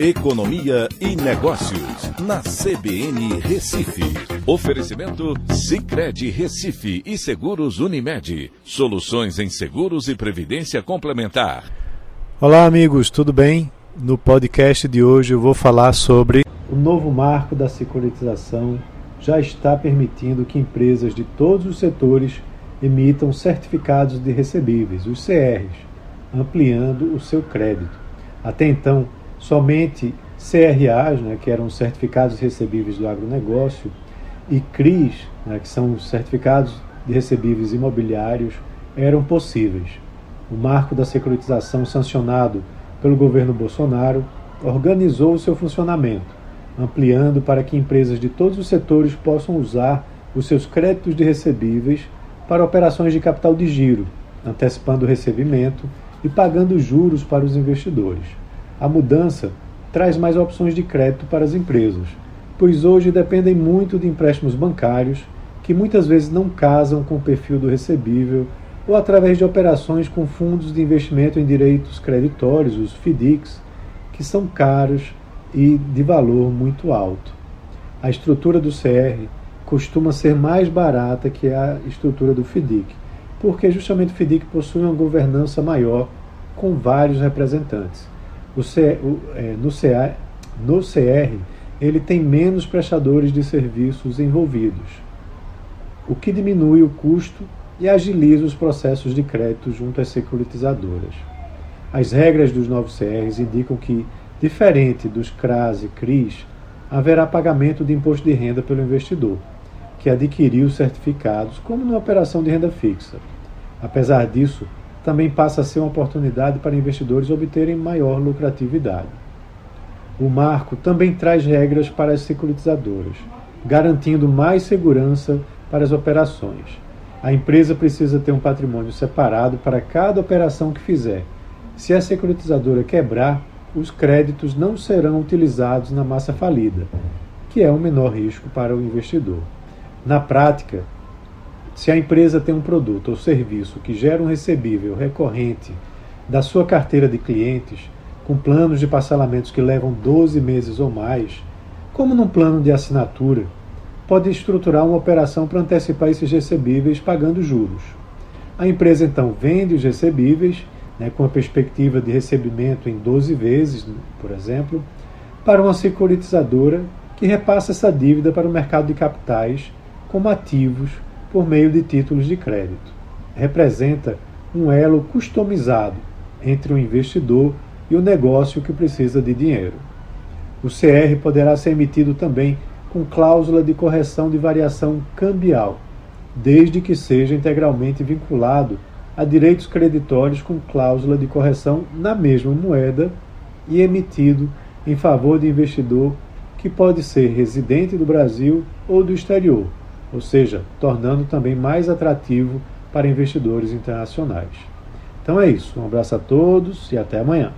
Economia e Negócios, na CBN Recife. Oferecimento Cicred Recife e Seguros Unimed. Soluções em seguros e previdência complementar. Olá, amigos, tudo bem? No podcast de hoje eu vou falar sobre o novo marco da securitização já está permitindo que empresas de todos os setores emitam certificados de recebíveis, os CRs, ampliando o seu crédito. Até então, somente CRAs, né, que eram certificados recebíveis do agronegócio, e CRIs, né, que são certificados de recebíveis imobiliários, eram possíveis. O marco da securitização sancionado pelo governo Bolsonaro organizou o seu funcionamento, ampliando para que empresas de todos os setores possam usar os seus créditos de recebíveis para operações de capital de giro, antecipando o recebimento e pagando juros para os investidores. A mudança traz mais opções de crédito para as empresas, pois hoje dependem muito de empréstimos bancários que muitas vezes não casam com o perfil do recebível ou através de operações com fundos de investimento em direitos creditórios, os FDICs, que são caros e de valor muito alto. A estrutura do CR costuma ser mais barata que a estrutura do FDIC, porque justamente o FDIC possui uma governança maior com vários representantes. O C, o, é, no, CA, no CR, ele tem menos prestadores de serviços envolvidos, o que diminui o custo e agiliza os processos de crédito junto às securitizadoras. As regras dos novos CRs indicam que, diferente dos CRAS e CRIs, haverá pagamento de imposto de renda pelo investidor, que adquiriu os certificados, como numa operação de renda fixa. Apesar disso, também passa a ser uma oportunidade para investidores obterem maior lucratividade. O marco também traz regras para as securitizadoras, garantindo mais segurança para as operações. A empresa precisa ter um patrimônio separado para cada operação que fizer. Se a securitizadora quebrar, os créditos não serão utilizados na massa falida, que é um menor risco para o investidor. Na prática, se a empresa tem um produto ou serviço que gera um recebível recorrente da sua carteira de clientes, com planos de parcelamentos que levam 12 meses ou mais, como num plano de assinatura, pode estruturar uma operação para antecipar esses recebíveis pagando juros. A empresa então vende os recebíveis, né, com a perspectiva de recebimento em 12 vezes, por exemplo, para uma securitizadora que repassa essa dívida para o mercado de capitais como ativos por meio de títulos de crédito. Representa um elo customizado entre o investidor e o negócio que precisa de dinheiro. O CR poderá ser emitido também com cláusula de correção de variação cambial, desde que seja integralmente vinculado a direitos creditórios com cláusula de correção na mesma moeda e emitido em favor de investidor que pode ser residente do Brasil ou do exterior, ou seja, tornando também mais atrativo para investidores internacionais. Então é isso. Um abraço a todos e até amanhã.